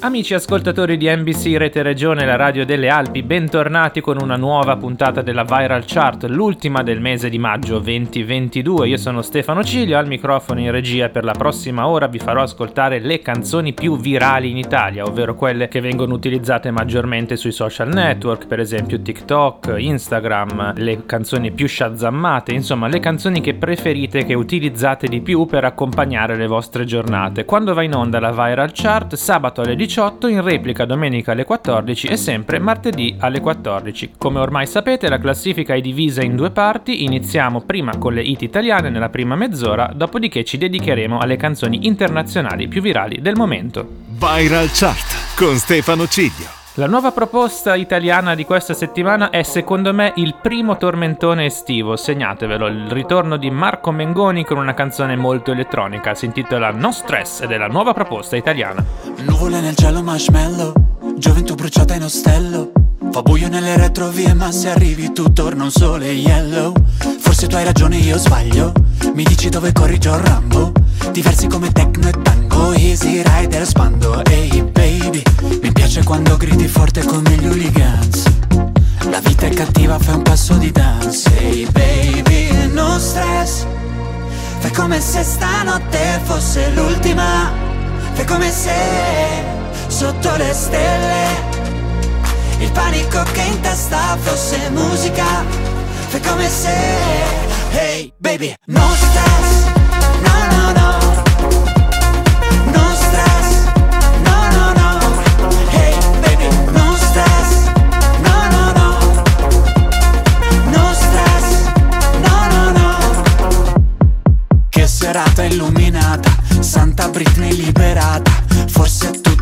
Amici ascoltatori di NBC Rete Regione, la radio delle Alpi, bentornati con una nuova puntata della Viral Chart, l'ultima del mese di maggio 2022. Io sono Stefano Ciglio, al microfono in regia per la prossima ora vi farò ascoltare le canzoni più virali in Italia, ovvero quelle che vengono utilizzate maggiormente sui social network, per esempio TikTok, Instagram, le canzoni più shazammate, insomma le canzoni che preferite, che utilizzate di più per accompagnare le vostre giornate. Quando va in onda la Viral Chart, sabato alle 18 18, in replica domenica alle 14 e sempre martedì alle 14. Come ormai sapete la classifica è divisa in due parti, iniziamo prima con le hit italiane nella prima mezz'ora, dopodiché ci dedicheremo alle canzoni internazionali più virali del momento. Viral Chart con Stefano Ciglio. La nuova proposta italiana di questa settimana è secondo me il primo tormentone estivo, segnatevelo, il ritorno di Marco Mengoni con una canzone molto elettronica, si intitola No Stress ed è la nuova proposta italiana. Nuvole nel cielo marshmallow, gioventù bruciata in ostello, fa buio nelle retrovie ma se arrivi tu torna un sole yellow, forse tu hai ragione io sbaglio, mi dici dove corri John Rambo, diversi come techno e tango, easy rider spando, ehi hey baby, mi piace quando gridi forte come gli hooligans. La vita è cattiva, fai un passo di dance. Hey baby, no stress. Fai come se stanotte fosse l'ultima. Fai come se sotto le stelle Il panico che in testa fosse musica Fai come se Hey baby, no stress No, no, no. Serata illuminata Santa Britney liberata. Forse è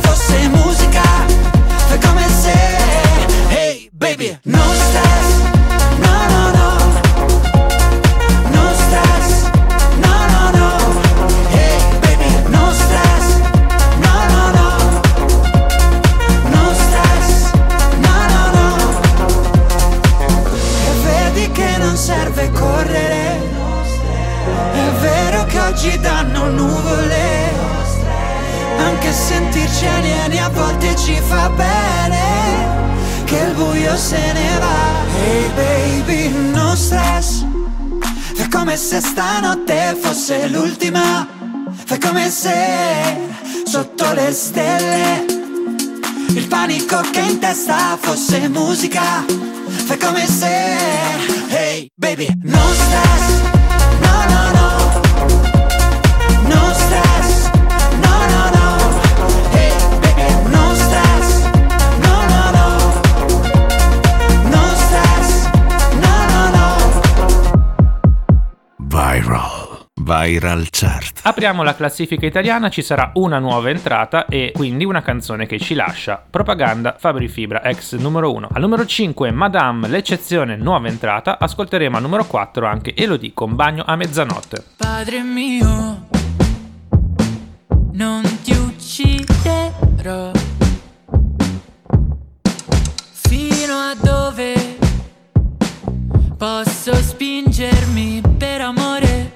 fosse musica Fai come se Hey baby, no stress se stanotte fosse l'ultima. Fai come se sotto le stelle Il panico che in testa fosse musica. Fai come se Hey baby, no stress Viral Chart. Apriamo la classifica italiana, ci sarà una nuova entrata e quindi una canzone che ci lascia. Propaganda Fabri Fibra, ex numero 1. Al numero 5 Madame, l'eccezione nuova entrata. Ascolteremo al numero 4 anche Elodie con Bagno a mezzanotte. Padre mio, non ti ucciderò. Fino a dove posso spingermi per amore?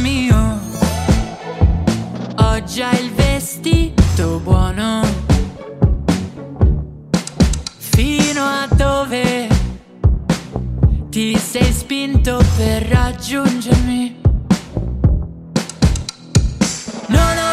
Mio, ho già il vestito buono. Fino a dove ti sei spinto per raggiungermi? No, no.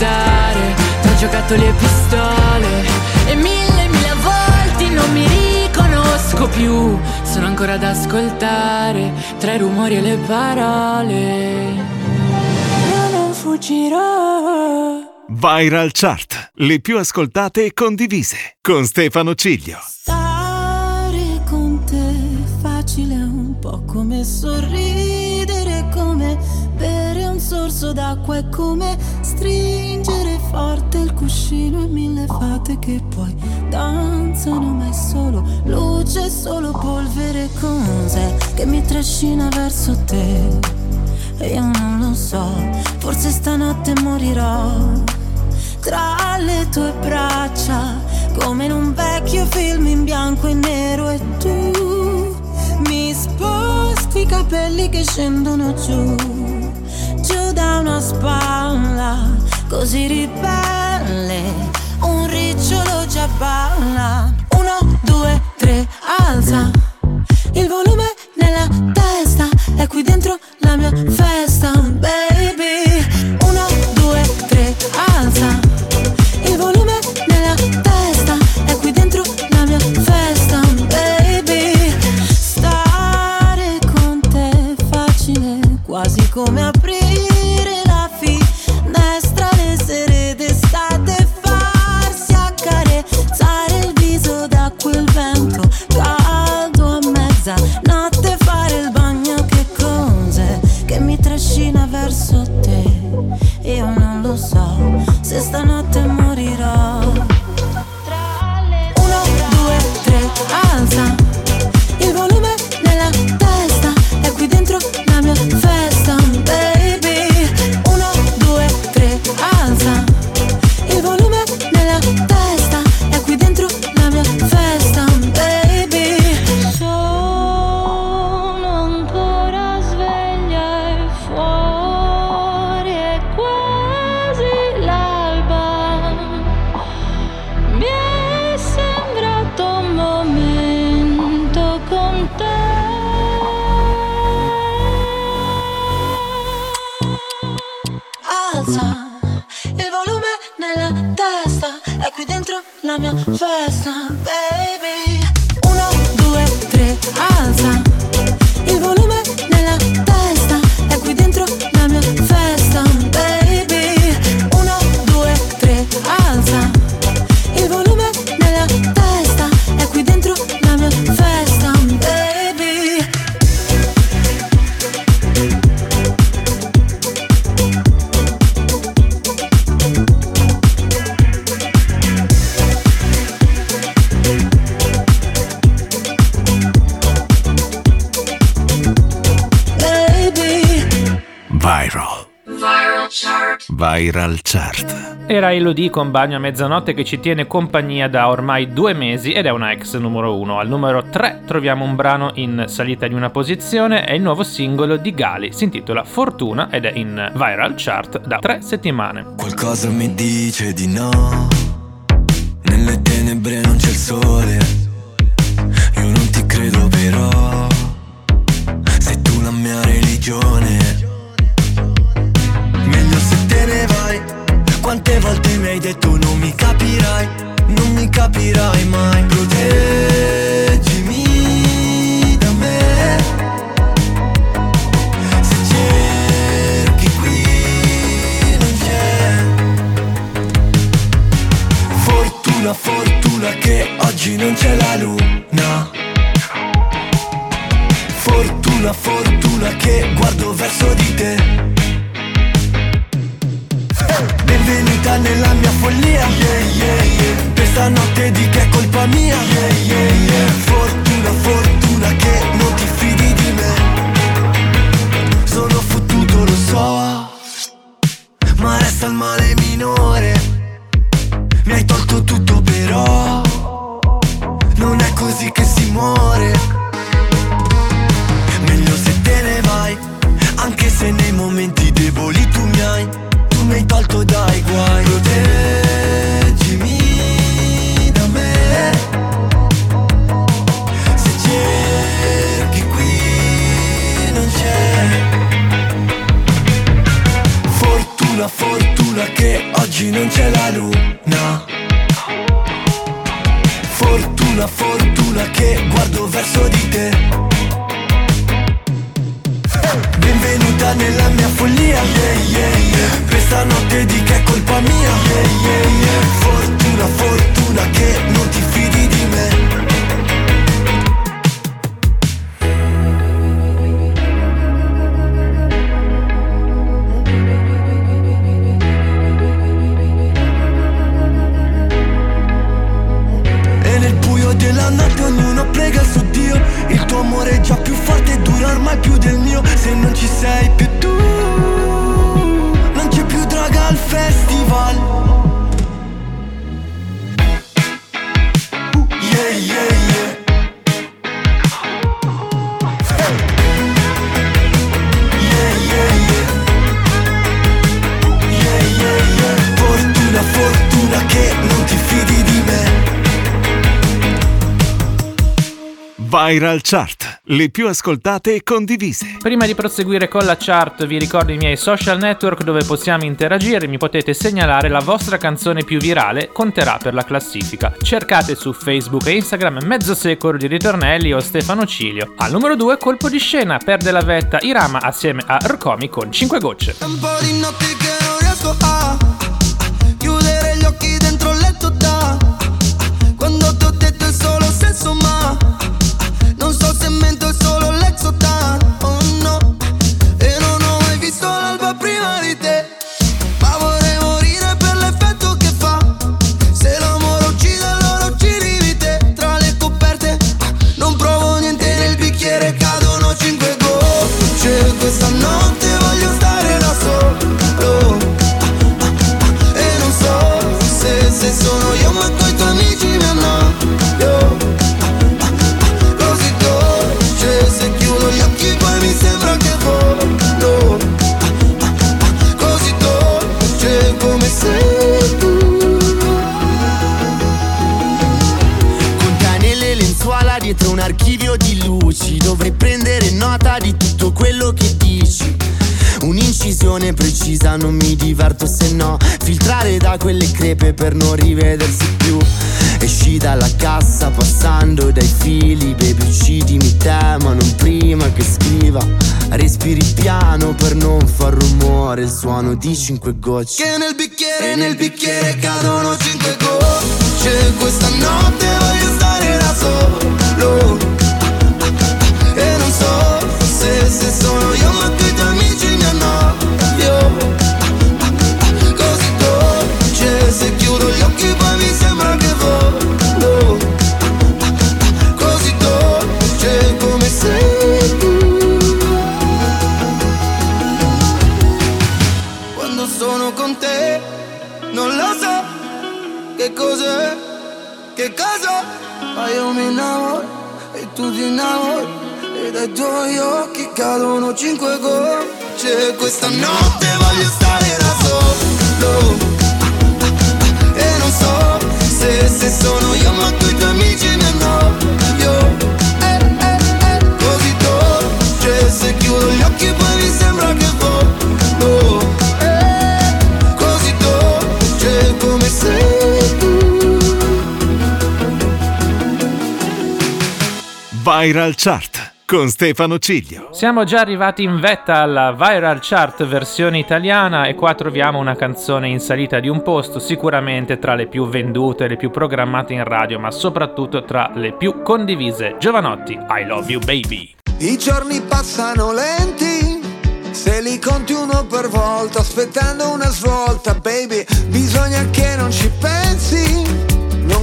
Aspettare tra giocattoli e pistole e mille mille volte non mi riconosco più. Sono ancora ad ascoltare tra i rumori e le parole. Io non fuggirò. Viral Chart, le più ascoltate e condivise, con Stefano Ciglio. Stare con te facile un po' come sorridere, come bere un sorso d'acqua, è come forte il cuscino e mille fate che poi danzano, ma è solo luce, solo polvere, cos'è che mi trascina verso te? E io non lo so, forse stanotte morirò tra le tue braccia, come in un vecchio film in bianco e nero e tu mi sposti i capelli che scendono giù, giù da una spalla, così ribelle, un ricciolo già balla. Uno, due, tre, alza il volume nella testa, è qui dentro la mia festa, baby. Melody con Bagno a mezzanotte che ci tiene compagnia da ormai due mesi ed è una ex numero uno. Al numero 3 troviamo un brano in salita di una posizione, è il nuovo singolo di Gali, si intitola Fortuna ed è in viral chart da tre settimane. Qualcosa mi dice di no, nelle tenebre non c'è il sole Quante volte mi hai detto non mi capirai, non mi capirai mai Proteggi credi che è colpa mia? Yeah, yeah, yeah. Fortuna, fortuna che non ti fidi Viral Chart, le più ascoltate e condivise. Prima di proseguire con la chart vi ricordo i miei social network dove possiamo interagire, mi potete segnalare la vostra canzone più virale, conterà per la classifica. Cercate su Facebook e Instagram Mezzo Secolo di Ritornelli o Stefano Cilio. Al numero 2 colpo di scena, perde la vetta Irama assieme a Rkomi con 5 gocce. Un po' di notte che non riesco a 5 gocce. Che nel bicchiere, nel bicchiere cadono 5 gocce. Chart con Stefano Ciglio. Siamo già arrivati in vetta alla Viral Chart versione italiana e qua troviamo una canzone in salita di un posto, sicuramente tra le più vendute, le più programmate in radio, ma soprattutto tra le più condivise. Giovanotti, I Love You Baby. I giorni passano lenti, se li conti uno per volta, aspettando una svolta, baby, bisogna che non ci pensi.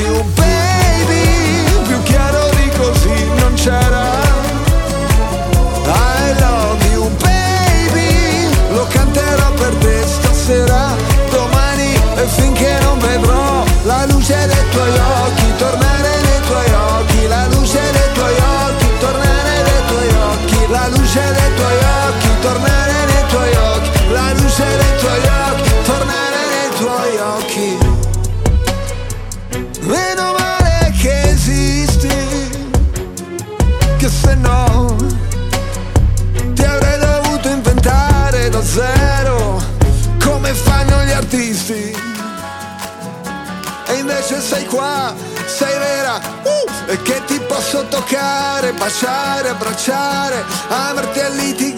I sei qua, sei vera, uh, e che ti posso toccare, baciare, abbracciare, amarti a litigare.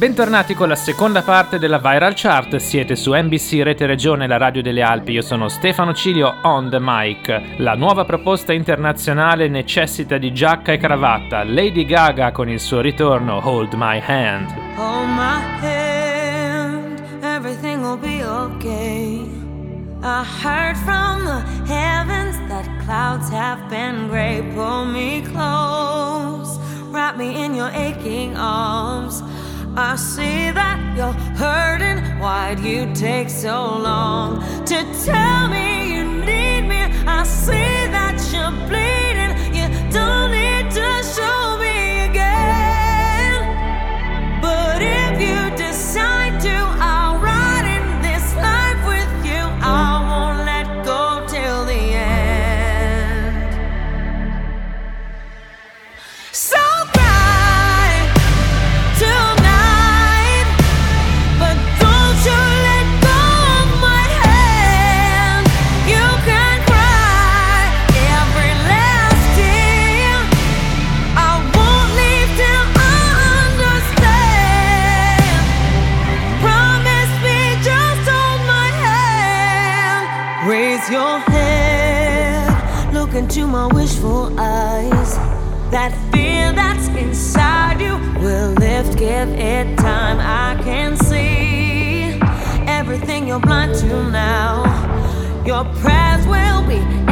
Bentornati con la seconda parte della Viral Chart, siete su NBC Rete Regione, la radio delle Alpi, io sono Stefano Cilio on the mic. La nuova proposta internazionale necessita di giacca e cravatta, Lady Gaga con il suo ritorno Hold My Hand. Hold my hand, everything will be okay. I heard from the heavens that clouds have been gray. Pull me close, wrap me in your aching arms. I see that you're hurting. Why'd you take so long to tell me you need me? I see that you're bleeding. You don't need to show me again. But if you decide to, you're blind to now. Your prayers will be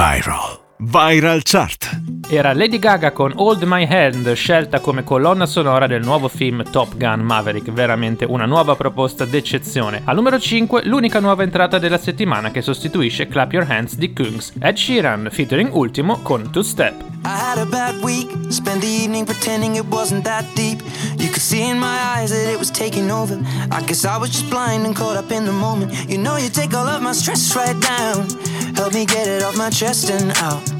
Viral. Viral Chart. Era Lady Gaga con Hold My Hand, scelta come colonna sonora del nuovo film Top Gun Maverick, veramente una nuova proposta d'eccezione. Al numero 5, l'unica nuova entrata della settimana che sostituisce Clap Your Hands di Kungs, Ed Sheeran, featuring Ultimo con Two Step. I had a bad week, spent the evening pretending it wasn't that deep. You could see in my eyes that it was taking over. I guess I was just blind and caught up in the moment. You know, you take all of my stress right down. Help me get it off my chest and out.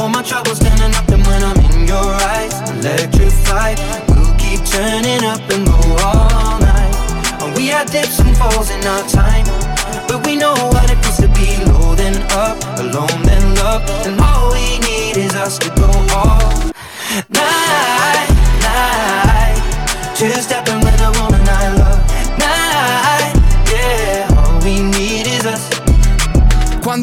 All my troubles standing up, and when I'm in your eyes, electrified. We'll keep turning up and go all night. And we had dips and falls in our time. But we know what it feels to be low, then up, alone, then love. And all we need is us to go all night, night. Two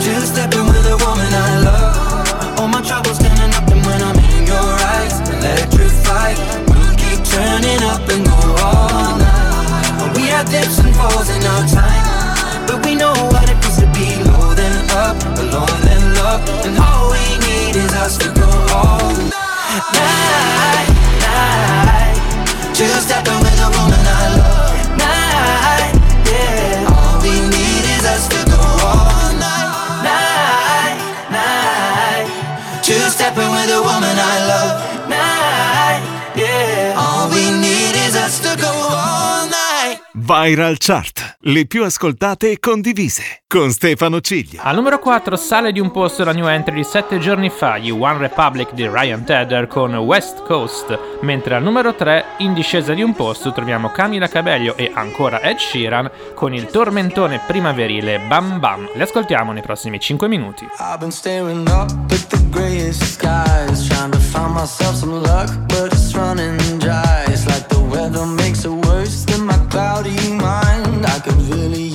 just stepping with a woman I love. All my troubles standing up, when I'm in your eyes, electrified. We'll keep turning up and go all night. We dips and falls in our time, but we know what it to be low then up, alone then love, and all we need is us to go all night, night. Just stepping with a woman I love. Viral Chart, le più ascoltate e condivise, con Stefano Ciglia. Al numero 4 sale di un posto la new entry di 7 giorni fa, gli One Republic di Ryan Tedder con West Coast, mentre al numero 3, in discesa di un posto, troviamo Camila Cabello e ancora Ed Sheeran con il tormentone primaverile Bam Bam. Le ascoltiamo nei prossimi 5 minuti. I've been staring up at the grayest skies, trying to find myself some luck, but it's running dry. It's like the weather makes my cloudy mind. I could really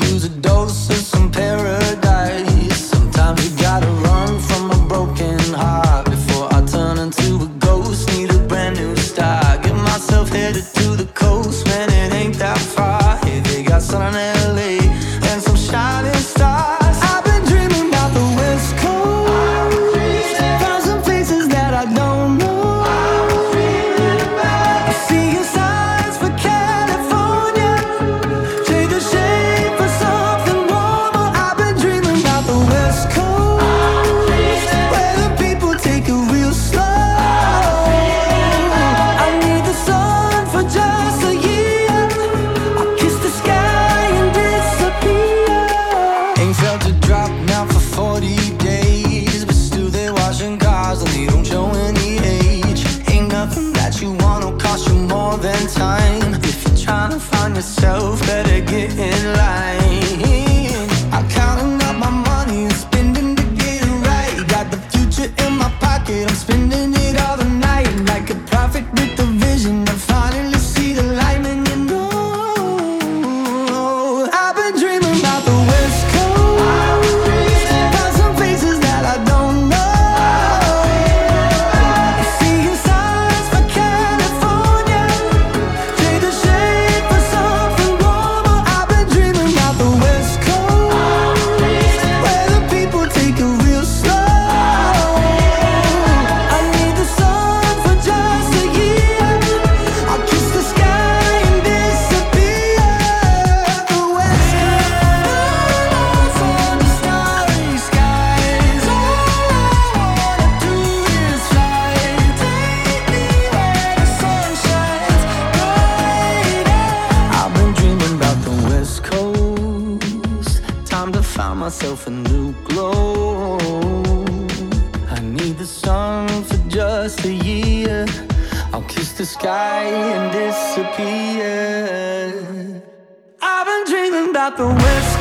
yourself, myself a new glow. I need the sun for just a year. I'll kiss the sky and disappear. I've been dreaming about the West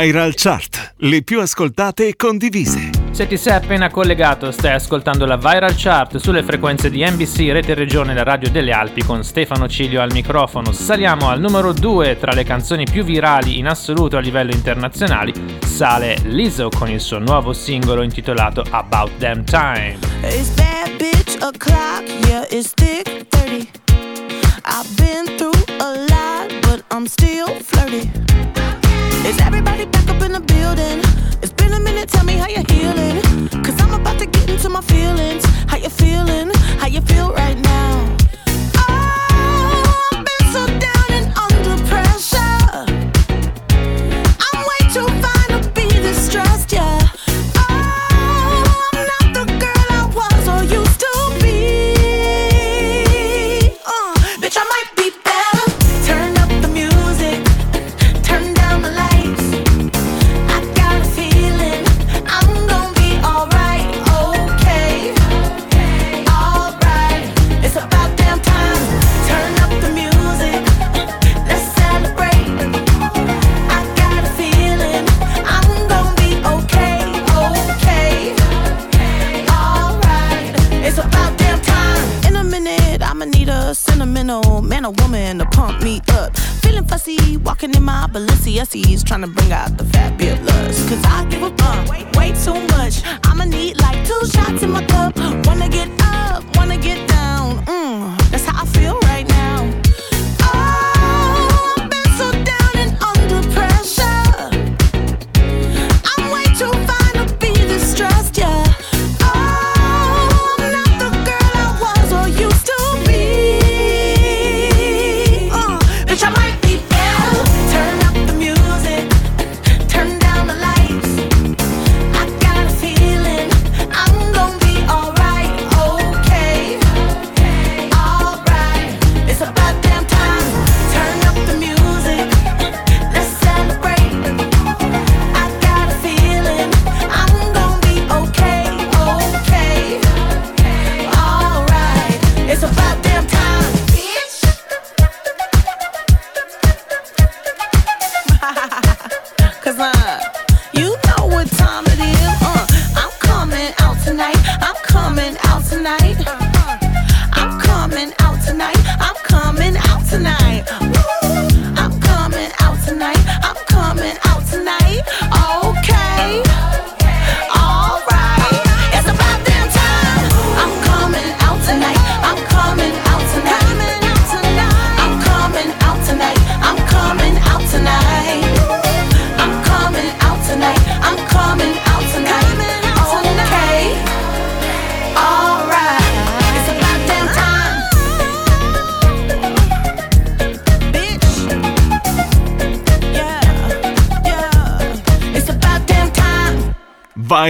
Viral Chart, le più ascoltate e condivise. Se ti sei appena collegato, stai ascoltando la Viral Chart sulle frequenze di NBC, Rete Regione e Radio delle Alpi con Stefano Cilio al microfono. Saliamo al numero 2 tra le canzoni più virali in assoluto a livello internazionale. Sale Lizzo con il suo nuovo singolo intitolato About Them Time. Is that bitch a clock? Yeah, it's thick 30. I've been through a lot, but I'm still flirty. Is everybody back up in the building? It's been a minute, tell me how you're healing. Cause I'm about to get into my feelings. How you feeling? How you feel right now?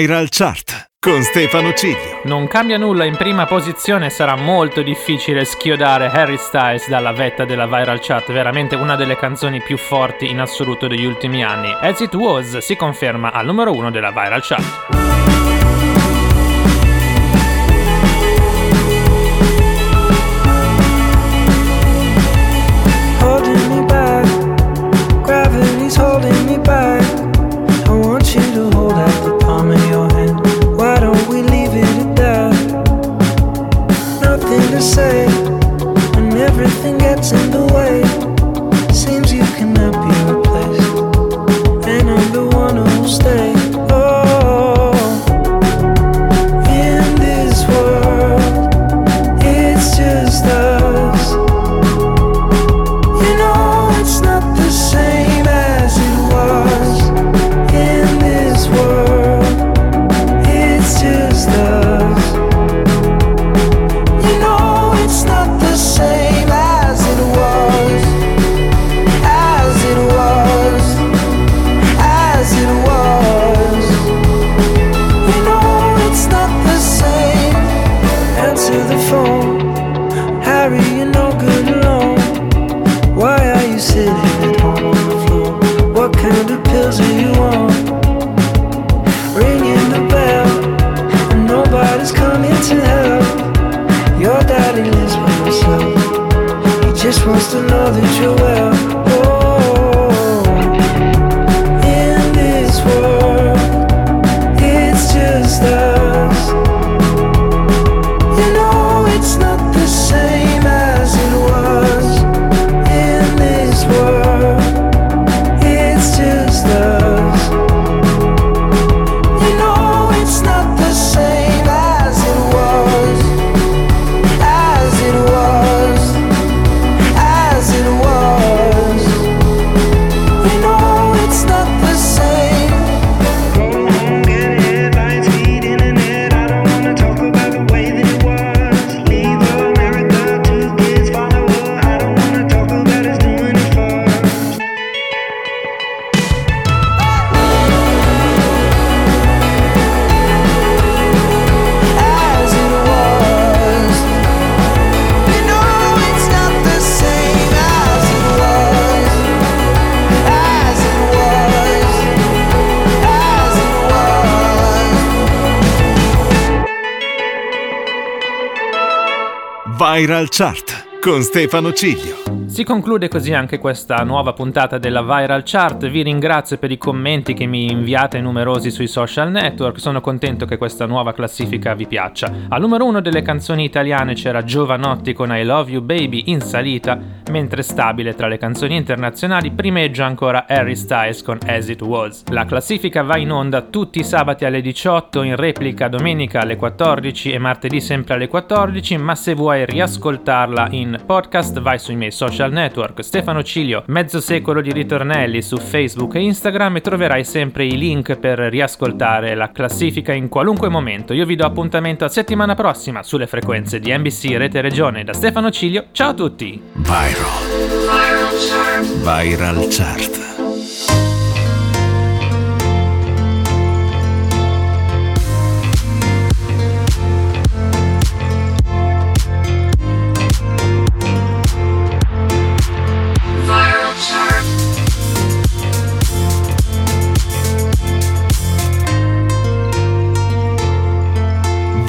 Viral Chart con Stefano Ciglio. Non cambia nulla, in prima posizione sarà molto difficile schiodare Harry Styles dalla vetta della viral chart, veramente una delle canzoni più forti in assoluto degli ultimi anni. As It Was si conferma al numero uno della viral chart. He just wants to Chart con Stefano Ciglio. Si conclude così anche questa nuova puntata della Viral Chart. Vi ringrazio per i commenti che mi inviate numerosi sui social network. Sono contento che questa nuova classifica vi piaccia. Al numero uno delle canzoni italiane c'era Giovanotti con I Love You Baby in salita, mentre stabile tra le canzoni internazionali primeggia ancora Harry Styles con As It Was. La classifica va in onda tutti i sabati alle 18, in replica domenica alle 14 e martedì sempre alle 14, ma se vuoi riascoltarla in podcast vai sui miei social network Stefano Cilio, mezzo secolo di ritornelli su Facebook e Instagram e troverai sempre i link per riascoltare la classifica in qualunque momento. Io vi do appuntamento a settimana prossima sulle frequenze di NBC Rete Regione da Stefano Cilio. Ciao a tutti! Viral. Viral Chart.